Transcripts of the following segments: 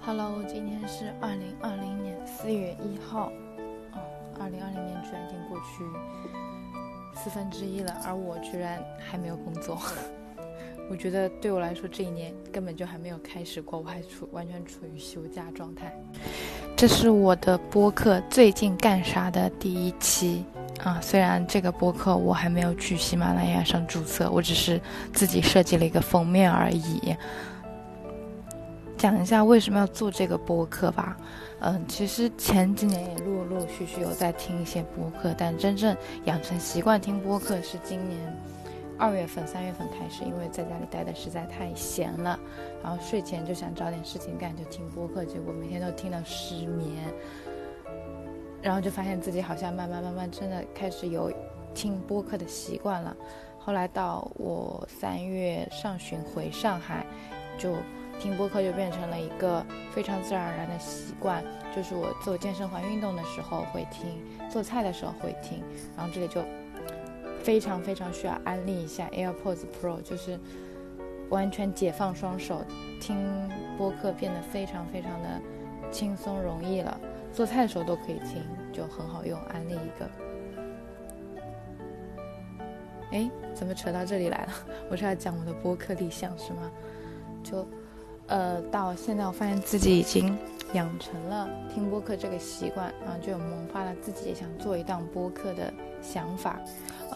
Hello，今天是二零二零年四月一号，哦，二零二零年居然已经过去四分之一了，而我居然还没有工作。我觉得对我来说，这一年根本就还没有开始过，我还处完全处于休假状态。这是我的播客最近干啥的第一期啊！虽然这个播客我还没有去喜马拉雅上注册，我只是自己设计了一个封面而已。讲一下为什么要做这个播客吧。嗯，其实前几年也陆陆续续有在听一些播客，但真正养成习惯听播客是今年二月份、三月份开始，因为在家里待的实在太闲了，然后睡前就想找点事情干，就听播客，结果每天都听到失眠，然后就发现自己好像慢慢慢慢真的开始有听播客的习惯了。后来到我三月上旬回上海，就。听播客就变成了一个非常自然而然的习惯，就是我做健身环运动的时候会听，做菜的时候会听，然后这里就非常非常需要安利一下 AirPods Pro，就是完全解放双手，听播客变得非常非常的轻松容易了，做菜的时候都可以听，就很好用，安利一个。哎，怎么扯到这里来了？我是要讲我的播客立项是吗？就。呃，到现在我发现自己已经养成了听播客这个习惯，然后就萌发了自己也想做一档播客的想法。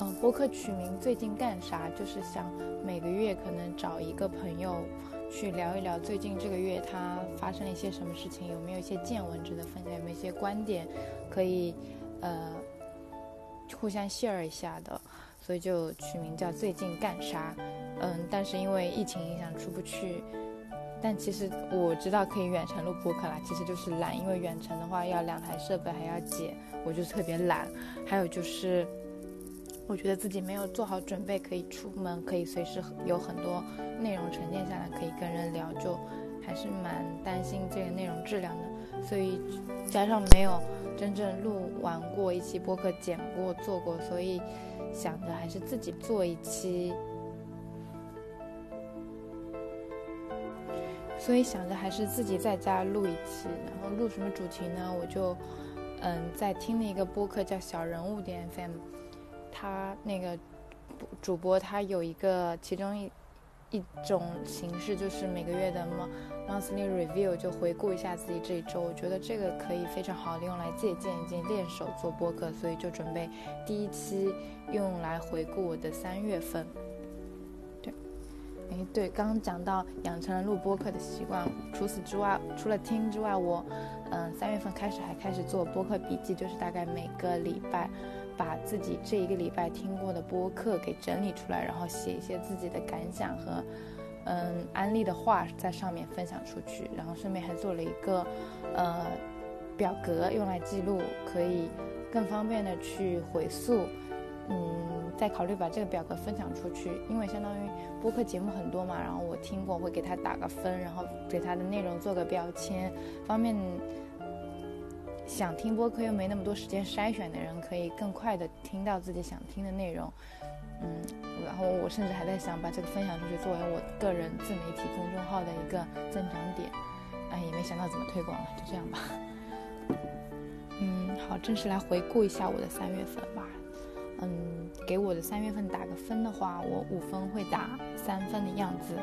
嗯，播客取名最近干啥？就是想每个月可能找一个朋友去聊一聊最近这个月他发生了一些什么事情，有没有一些见闻值得分享，有没有一些观点可以呃互相 share 一下的，所以就取名叫最近干啥。嗯，但是因为疫情影响出不去。但其实我知道可以远程录播客啦，其实就是懒，因为远程的话要两台设备还要剪，我就特别懒。还有就是，我觉得自己没有做好准备，可以出门，可以随时有很多内容沉淀下来，可以跟人聊，就还是蛮担心这个内容质量的。所以加上没有真正录完过一期播客，剪过做过，所以想着还是自己做一期。所以想着还是自己在家录一期，然后录什么主题呢？我就，嗯，在听了一个播客叫小人物点 FM，他那个主播他有一个其中一一种形式就是每个月的 monthly review，就回顾一下自己这一周。我觉得这个可以非常好的用来借鉴一件练手做播客，所以就准备第一期用来回顾我的三月份。哎，对，刚刚讲到养成了录播客的习惯。除此之外，除了听之外，我，嗯，三月份开始还开始做播客笔记，就是大概每个礼拜，把自己这一个礼拜听过的播客给整理出来，然后写一些自己的感想和，嗯，安利的话在上面分享出去。然后顺便还做了一个，呃，表格用来记录，可以更方便的去回溯。嗯，再考虑把这个表格分享出去，因为相当于播客节目很多嘛，然后我听过会给他打个分，然后给他的内容做个标签，方便想听播客又没那么多时间筛选的人可以更快的听到自己想听的内容。嗯，然后我甚至还在想把这个分享出去，作为我个人自媒体公众号的一个增长点。哎，也没想到怎么推广了，就这样吧。嗯，好，正式来回顾一下我的三月份吧。嗯，给我的三月份打个分的话，我五分会打三分的样子。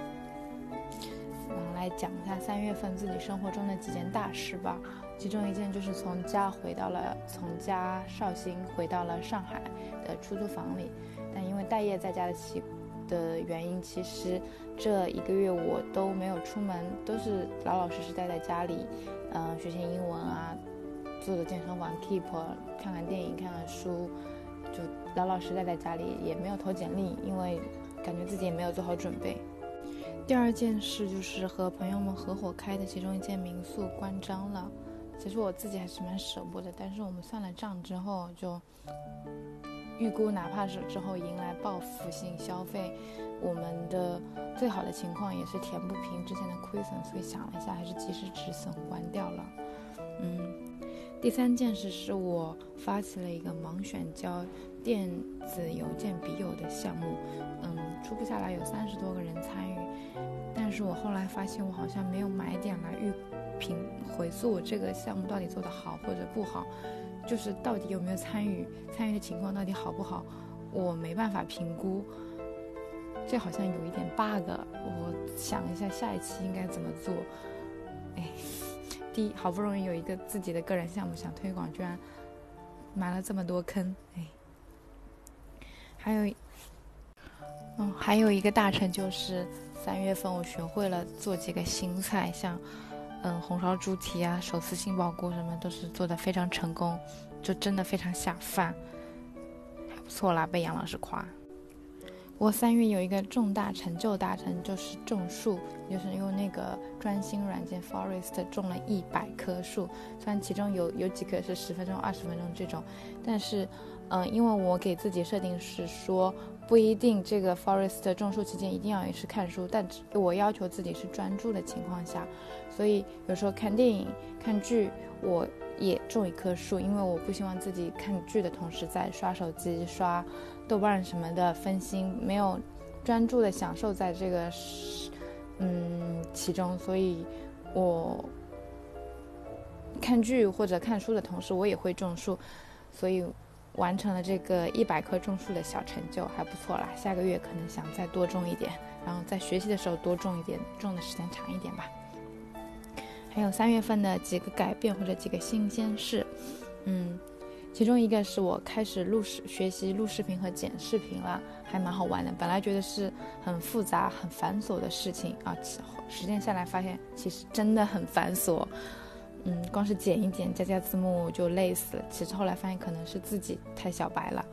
然后来讲一下三月份自己生活中的几件大事吧。其中一件就是从家回到了从家绍兴回到了上海的出租房里，但因为待业在家的其的原因，其实这一个月我都没有出门，都是老老实实待在家里，嗯，学学英文啊，做做健身房 keep，看看电影，看看书。就老老实实待在家里，也没有投简历，因为感觉自己也没有做好准备。第二件事就是和朋友们合伙开的其中一间民宿关张了。其实我自己还是蛮舍不得，但是我们算了账之后，就预估哪怕是之后迎来报复性消费，我们的最好的情况也是填不平之前的亏损，所以想了一下，还是及时止损关掉了。嗯。第三件事是我发起了一个盲选交电子邮件笔友的项目，嗯，初步下来有三十多个人参与，但是我后来发现我好像没有买点来预评回溯这个项目到底做得好或者不好，就是到底有没有参与，参与的情况到底好不好，我没办法评估。这好像有一点 bug，我想一下下一期应该怎么做。哎，第一，好不容易有一个自己的个人项目想推广，居然埋了这么多坑，哎。还有，嗯，还有一个大成就是三月份我学会了做几个新菜，像嗯红烧猪蹄啊、手撕杏鲍菇什么，都是做的非常成功，就真的非常下饭，还不错啦，被杨老师夸。我三月有一个重大成就大成，就是种树，就是用那个专心软件 Forest 种了一百棵树。虽然其中有有几棵是十分钟、二十分钟这种，但是，嗯，因为我给自己设定是说，不一定这个 Forest 种树期间一定要也是看书，但我要求自己是专注的情况下，所以有时候看电影、看剧，我也种一棵树，因为我不希望自己看剧的同时在刷手机刷。豆瓣什么的分心，没有专注的享受在这个嗯其中，所以我看剧或者看书的同时，我也会种树，所以完成了这个一百棵种树的小成就，还不错啦。下个月可能想再多种一点，然后在学习的时候多种一点，种的时间长一点吧。还有三月份的几个改变或者几个新鲜事，嗯。其中一个是我开始录视学习录视频和剪视频了，还蛮好玩的。本来觉得是很复杂、很繁琐的事情啊，实践下来发现其实真的很繁琐。嗯，光是剪一剪、加加字幕就累死了。其实后来发现可能是自己太小白了。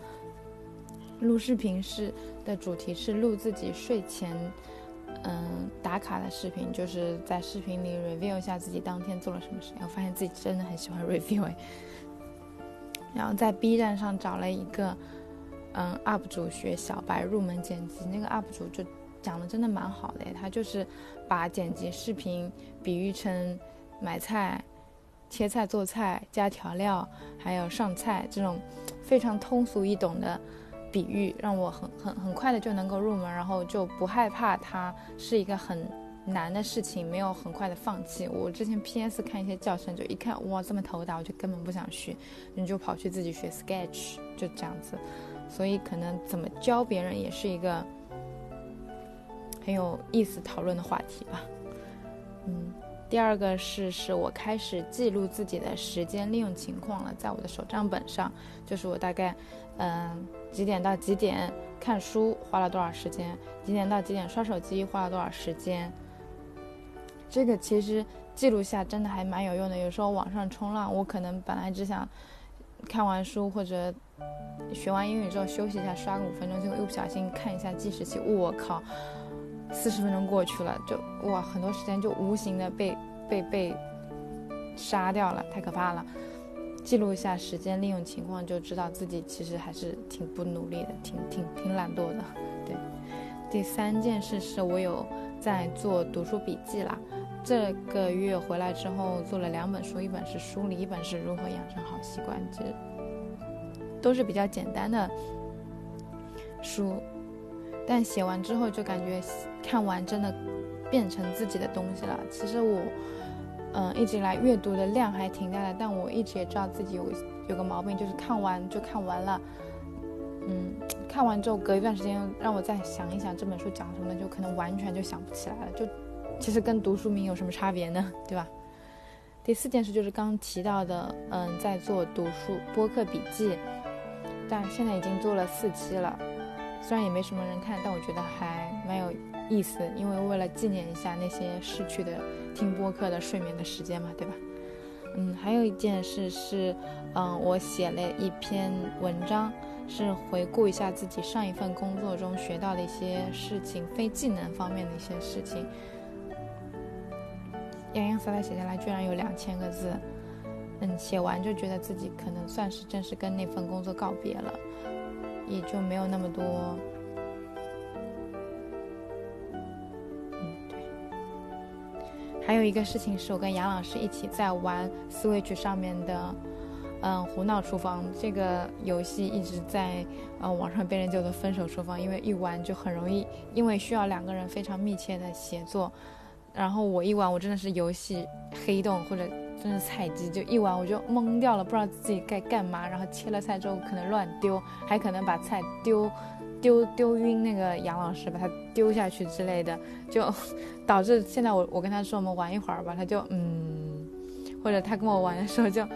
录视频是的主题是录自己睡前嗯打卡的视频，就是在视频里 review 一下自己当天做了什么事情。我发现自己真的很喜欢 review。然后在 B 站上找了一个，嗯，UP 主学小白入门剪辑，那个 UP 主就讲的真的蛮好的，他就是把剪辑视频比喻成买菜、切菜、做菜、加调料，还有上菜这种非常通俗易懂的比喻，让我很很很快的就能够入门，然后就不害怕它是一个很。难的事情没有很快的放弃。我之前 PS 看一些教程，就一看哇这么头大，我就根本不想学，你就跑去自己学 Sketch，就这样子。所以可能怎么教别人也是一个很有意思讨论的话题吧。嗯，第二个是是我开始记录自己的时间利用情况了，在我的手账本上，就是我大概嗯几点到几点看书花了多少时间，几点到几点刷手机花了多少时间。这个其实记录下真的还蛮有用的。有时候网上冲浪，我可能本来只想看完书或者学完英语之后休息一下，刷个五分钟，结果一不小心看一下计时器，我靠，四十分钟过去了，就哇，很多时间就无形的被被被杀掉了，太可怕了。记录一下时间利用情况，就知道自己其实还是挺不努力的，挺挺挺懒惰的。对，第三件事是我有在做读书笔记啦。这个月回来之后做了两本书，一本是梳理，一本是如何养成好习惯，这都是比较简单的书，但写完之后就感觉看完真的变成自己的东西了。其实我嗯一直以来阅读的量还挺大的，但我一直也知道自己有有个毛病，就是看完就看完了，嗯，看完之后隔一段时间让我再想一想这本书讲什么，就可能完全就想不起来了，就。其实跟读书名有什么差别呢？对吧？第四件事就是刚提到的，嗯，在做读书播客笔记，但现在已经做了四期了，虽然也没什么人看，但我觉得还蛮有意思，因为为了纪念一下那些逝去的听播客的睡眠的时间嘛，对吧？嗯，还有一件事是，嗯，我写了一篇文章，是回顾一下自己上一份工作中学到的一些事情，非技能方面的一些事情。洋洋洒洒写下来，居然有两千个字。嗯，写完就觉得自己可能算是正式跟那份工作告别了，也就没有那么多。对。还有一个事情是我跟杨老师一起在玩 Switch 上面的，嗯，胡闹厨房这个游戏一直在呃网上被人叫做分手厨房，因为一玩就很容易，因为需要两个人非常密切的协作。然后我一玩，我真的是游戏黑洞或者真是菜鸡，就一玩我就懵掉了，不知道自己该干嘛。然后切了菜之后可能乱丢，还可能把菜丢丢丢晕那个杨老师，把他丢下去之类的，就 导致现在我我跟他说我们玩一会儿吧，他就嗯，或者他跟我玩的时候就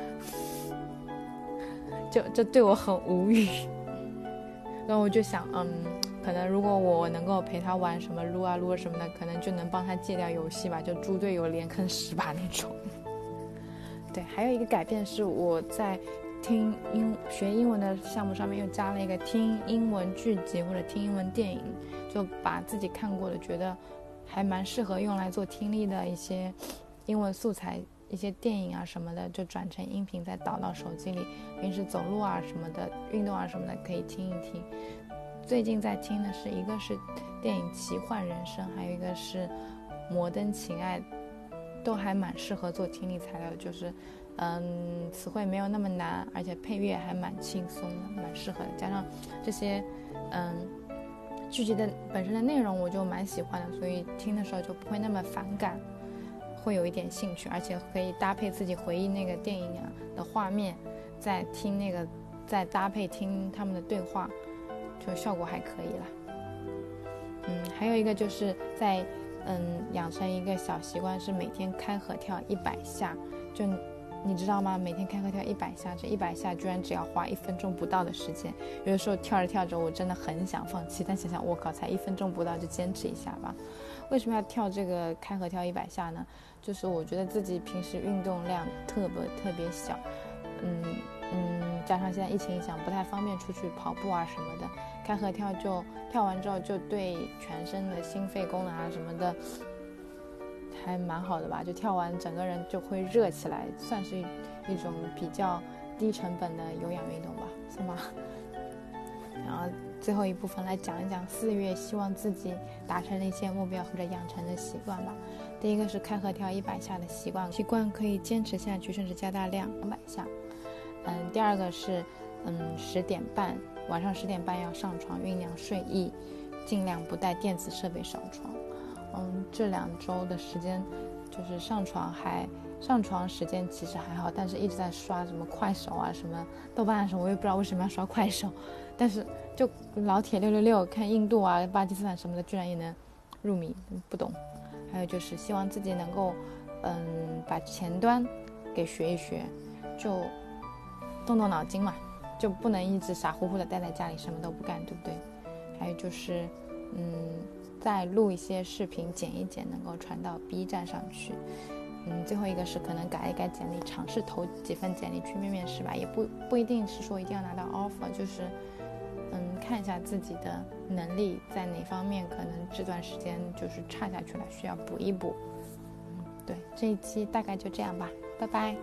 就就对我很无语。然后我就想，嗯。可能如果我能够陪他玩什么撸啊撸什么的，可能就能帮他戒掉游戏吧，就猪队友连坑十把那种。对，还有一个改变是我在听英学英文的项目上面又加了一个听英文剧集或者听英文电影，就把自己看过的觉得还蛮适合用来做听力的一些英文素材、一些电影啊什么的，就转成音频再导到手机里，平时走路啊什么的、运动啊什么的可以听一听。最近在听的是一个是电影《奇幻人生》，还有一个是《摩登情爱》，都还蛮适合做听力材料。就是，嗯，词汇没有那么难，而且配乐还蛮轻松的，蛮适合的。加上这些，嗯，剧集的本身的内容我就蛮喜欢的，所以听的时候就不会那么反感，会有一点兴趣，而且可以搭配自己回忆那个电影啊的画面，再听那个，再搭配听他们的对话。就效果还可以啦，嗯，还有一个就是在，嗯，养成一个小习惯是每天开合跳一百下，就你知道吗？每天开合跳一百下，这一百下居然只要花一分钟不到的时间。有的时候跳着跳着，我真的很想放弃，但想想我靠，才一分钟不到，就坚持一下吧。为什么要跳这个开合跳一百下呢？就是我觉得自己平时运动量特别特别小，嗯嗯，加上现在疫情影响，不太方便出去跑步啊什么的。开合跳就跳完之后，就对全身的心肺功能啊什么的还蛮好的吧？就跳完整个人就会热起来，算是一一种比较低成本的有氧运动吧，是吗？然后最后一部分来讲一讲四月希望自己达成的一些目标或者养成的习惯吧。第一个是开合跳一百下的习惯，习惯可以坚持下去，甚至加大量两百下。嗯，第二个是嗯十点半。晚上十点半要上床酝酿睡意，尽量不带电子设备上床。嗯，这两周的时间，就是上床还上床时间其实还好，但是一直在刷什么快手啊、什么豆瓣啊什么，我也不知道为什么要刷快手。但是就老铁六六六看印度啊、巴基斯坦什么的，居然也能入迷，不懂。还有就是希望自己能够，嗯，把前端给学一学，就动动脑筋嘛。就不能一直傻乎乎的待在家里什么都不干，对不对？还有就是，嗯，再录一些视频，剪一剪，能够传到 B 站上去。嗯，最后一个是可能改一改简历，尝试投几份简历去面面试吧，也不不一定是说一定要拿到 offer，就是嗯，看一下自己的能力在哪方面，可能这段时间就是差下去了，需要补一补。嗯，对，这一期大概就这样吧，拜拜。